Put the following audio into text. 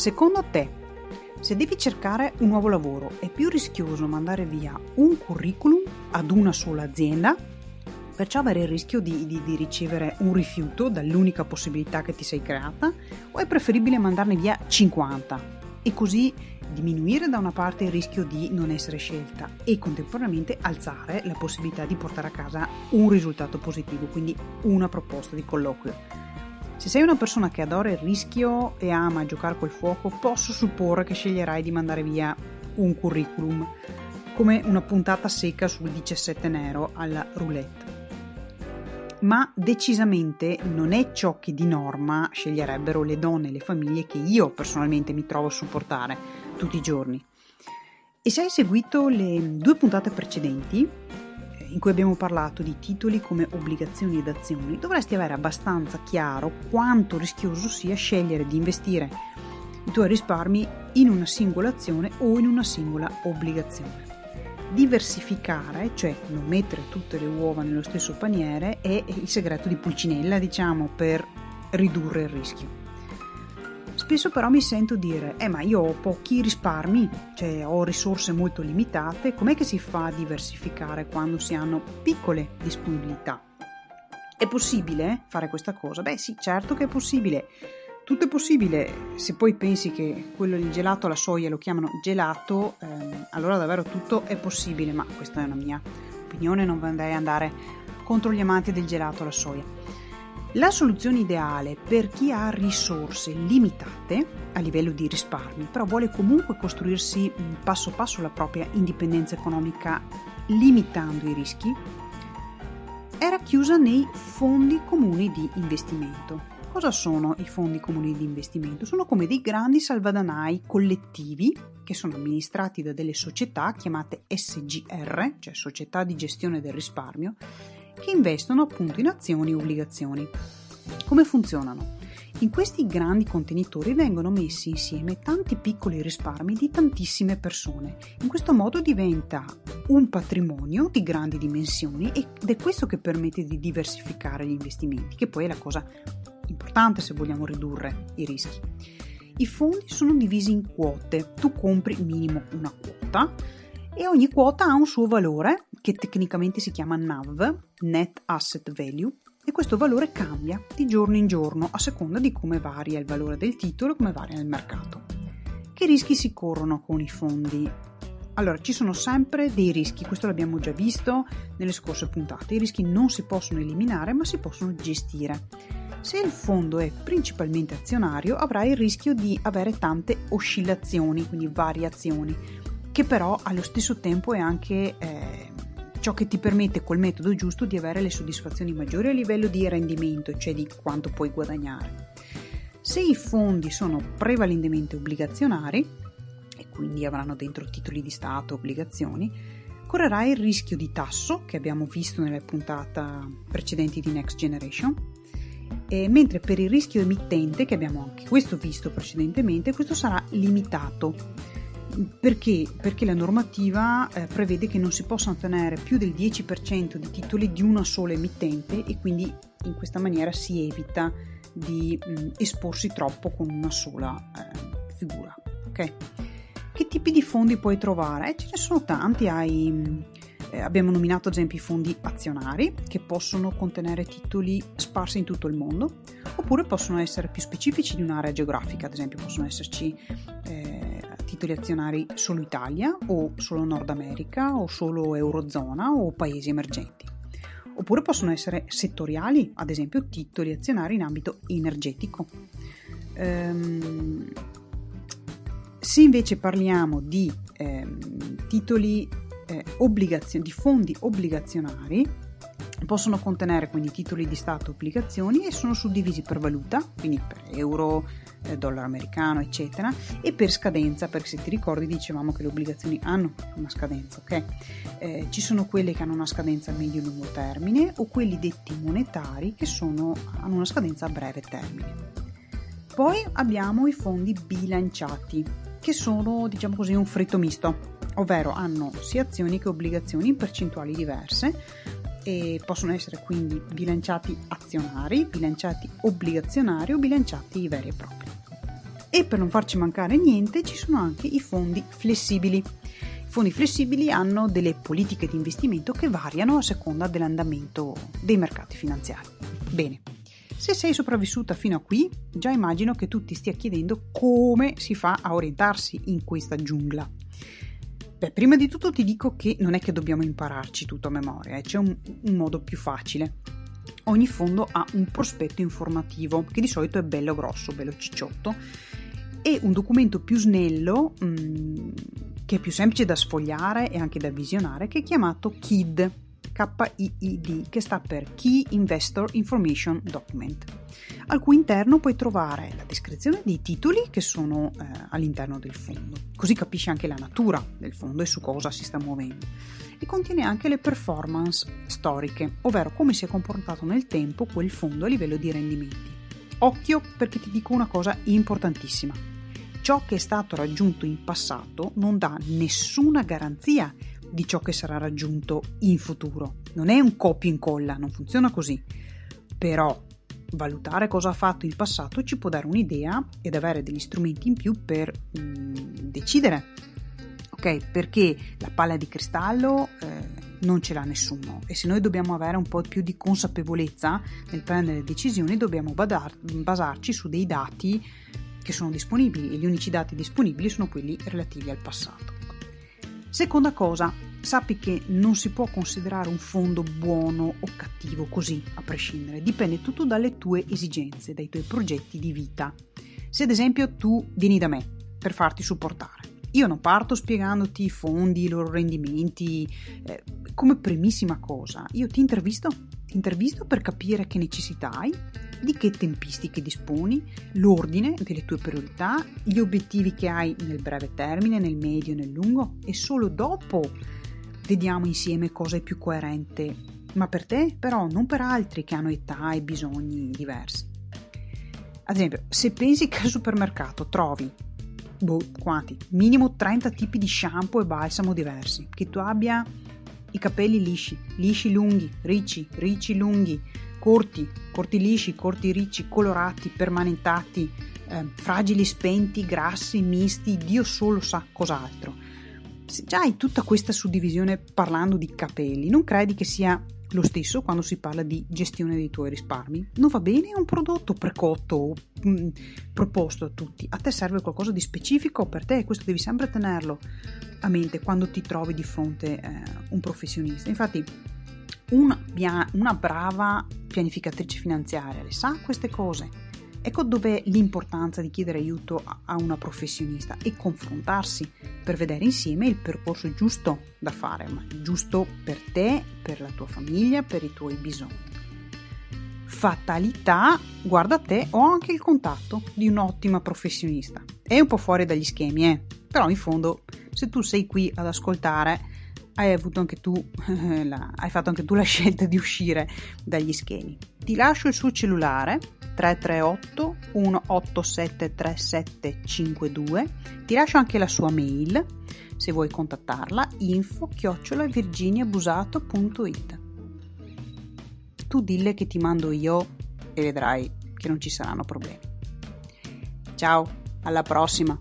Secondo te, se devi cercare un nuovo lavoro, è più rischioso mandare via un curriculum ad una sola azienda, perciò avere il rischio di, di, di, ricevere un rifiuto dall'unica possibilità che ti sei creata, o è preferibile mandarne via 50 e così diminuire da una parte il rischio di non essere scelta e contemporaneamente alzare la possibilità di portare a casa un risultato positivo, quindi una proposta di colloquio. Se sei una persona che adora il rischio e ama giocare col fuoco, posso supporre che sceglierai di mandare via un curriculum, come una puntata secca sul 17 nero alla roulette. Ma decisamente non è ciò che di norma sceglierebbero le donne e le famiglie che io personalmente mi trovo a supportare tutti i giorni. E se hai seguito le due puntate precedenti, in cui abbiamo parlato di titoli come obbligazioni ed azioni, dovresti avere abbastanza chiaro quanto rischioso sia scegliere di investire i tuoi risparmi in una singola azione o in una singola obbligazione. Diversificare, cioè non mettere tutte le uova nello stesso paniere, è il segreto di Pulcinella, diciamo, per ridurre il rischio. Spesso però mi sento dire, eh ma io ho pochi risparmi, cioè ho risorse molto limitate, com'è che si fa a diversificare quando si hanno piccole disponibilità? È possibile fare questa cosa? Beh sì, certo che è possibile. Tutto è possibile, se poi pensi che quello del gelato alla soia lo chiamano gelato, ehm, allora davvero tutto è possibile, ma questa è una mia opinione, non vorrei andare contro gli amanti del gelato alla soia. La soluzione ideale per chi ha risorse limitate a livello di risparmi, però vuole comunque costruirsi passo passo la propria indipendenza economica limitando i rischi, è racchiusa nei fondi comuni di investimento. Cosa sono i fondi comuni di investimento? Sono come dei grandi salvadanai collettivi che sono amministrati da delle società chiamate SGR, cioè società di gestione del risparmio, che investono appunto in azioni e obbligazioni. Come funzionano? In questi grandi contenitori vengono messi insieme tanti piccoli risparmi di tantissime persone. In questo modo diventa un patrimonio di grandi dimensioni ed è questo che permette di diversificare gli investimenti, che poi è la cosa importante se vogliamo ridurre i rischi. I fondi sono divisi in quote, tu compri minimo una quota e ogni quota ha un suo valore che tecnicamente si chiama NAV, Net Asset Value, e questo valore cambia di giorno in giorno a seconda di come varia il valore del titolo e come varia nel mercato. Che rischi si corrono con i fondi? Allora, ci sono sempre dei rischi, questo l'abbiamo già visto nelle scorse puntate. I rischi non si possono eliminare, ma si possono gestire. Se il fondo è principalmente azionario, avrai il rischio di avere tante oscillazioni, quindi variazioni, che però allo stesso tempo è anche eh, ciò che ti permette col metodo giusto di avere le soddisfazioni maggiori a livello di rendimento, cioè di quanto puoi guadagnare. Se i fondi sono prevalentemente obbligazionari, e quindi avranno dentro titoli di Stato, obbligazioni, correrai il rischio di tasso che abbiamo visto nelle puntate precedenti di Next Generation, e mentre per il rischio emittente, che abbiamo anche questo visto precedentemente, questo sarà limitato perché? Perché la normativa eh, prevede che non si possano tenere più del 10% di titoli di una sola emittente e quindi in questa maniera si evita di mh, esporsi troppo con una sola eh, figura. Okay? Che tipi di fondi puoi trovare? Eh, ce ne sono tanti, hai, eh, abbiamo nominato ad esempio i fondi azionari che possono contenere titoli sparsi in tutto il mondo, oppure possono essere più specifici di un'area geografica, ad esempio possono esserci eh, titoli azionari solo Italia o solo Nord America o solo Eurozona o paesi emergenti. Oppure possono essere settoriali, ad esempio titoli azionari in ambito energetico. Ehm, se invece parliamo di ehm, titoli eh, obbligazio- di fondi obbligazionari, possono contenere quindi titoli di Stato obbligazioni e sono suddivisi per valuta, quindi per euro, eh, dollaro americano, eccetera, e per scadenza, perché se ti ricordi dicevamo che le obbligazioni hanno una scadenza, ok? Eh, ci sono quelle che hanno una scadenza a medio-lungo termine o quelli detti monetari che sono, hanno una scadenza a breve termine. Poi abbiamo i fondi bilanciati, che sono, diciamo così, un fritto misto, ovvero hanno sia azioni che obbligazioni in percentuali diverse, e possono essere quindi bilanciati azionari, bilanciati obbligazionari o bilanciati veri e propri. E per non farci mancare niente ci sono anche i fondi flessibili. I fondi flessibili hanno delle politiche di investimento che variano a seconda dell'andamento dei mercati finanziari. Bene, se sei sopravvissuta fino a qui, già immagino che tu ti stia chiedendo come si fa a orientarsi in questa giungla. Beh, prima di tutto ti dico che non è che dobbiamo impararci tutto a memoria, eh. c'è un, un modo più facile. Ogni fondo ha un prospetto informativo, che di solito è bello grosso, bello cicciotto, e un documento più snello, mh, mm, che è più semplice da sfogliare e anche da visionare, che è chiamato KID, KIID, che sta per Key Investor Information Document, al cui interno puoi trovare la descrizione dei titoli che sono eh, all'interno del fondo, così capisci anche la natura del fondo e su cosa si sta muovendo. E contiene anche le performance storiche, ovvero come si è comportato nel tempo quel fondo a livello di rendimenti. Occhio perché ti dico una cosa importantissima. Ciò che è stato raggiunto in passato non dà nessuna garanzia di ciò che sarà raggiunto in futuro. Non è un copia e incolla, non funziona così. Però valutare cosa ha fatto in passato ci può dare un'idea ed avere degli strumenti in più per mm, decidere. Ok, perché la palla di cristallo eh, non ce l'ha nessuno e se noi dobbiamo avere un po' più di consapevolezza nel prendere decisioni dobbiamo badar- basarci su dei dati che sono disponibili e gli unici dati disponibili sono quelli relativi al passato. Seconda cosa, sappi che non si può considerare un fondo buono o cattivo così, a prescindere, dipende tutto dalle tue esigenze, dai tuoi progetti di vita. Se ad esempio tu vieni da me per farti supportare, io non parto spiegandoti i fondi, i loro rendimenti, eh, come primissima cosa, io ti intervisto, ti intervisto per capire che necessità hai di che tempistiche disponi, l'ordine delle tue priorità, gli obiettivi che hai nel breve termine, nel medio e nel lungo e solo dopo vediamo insieme cosa è più coerente, ma per te però non per altri che hanno età e bisogni diversi. Ad esempio, se pensi che al supermercato trovi boh, quanti? Minimo 30 tipi di shampoo e balsamo diversi, che tu abbia i capelli lisci, lisci lunghi, ricci, ricci lunghi, corti, corti lisci, corti ricci, colorati, permanentati, eh, fragili spenti, grassi, misti, Dio solo sa cos'altro. Se già hai tutta questa suddivisione parlando di capelli, non credi che sia lo stesso quando si parla di gestione dei tuoi risparmi? Non va bene un prodotto precotto mh, mm, proposto a tutti. A te serve qualcosa di specifico per te, questo devi sempre tenerlo a mente quando ti trovi di fronte a eh, un professionista. Infatti, una, una brava pianificatrice finanziaria le sa queste cose. Ecco dov'è l'importanza di chiedere aiuto a una professionista e confrontarsi per vedere insieme il percorso giusto da fare, ma giusto per te, per la tua famiglia, per i tuoi bisogni. Fatalità, guarda te, ho anche il contatto di un'ottima professionista. È un po' fuori dagli schemi, eh? però in fondo se tu sei qui ad ascoltare hai, tu, la, hai fatto anche tu la scelta di uscire dagli schemi. Ti lascio il suo cellulare 338 187 3752, ti lascio anche la sua mail se vuoi contattarla info chiocciola virginiabusato.it tu dille che ti mando io e vedrai che non ci saranno problemi. Ciao, alla prossima!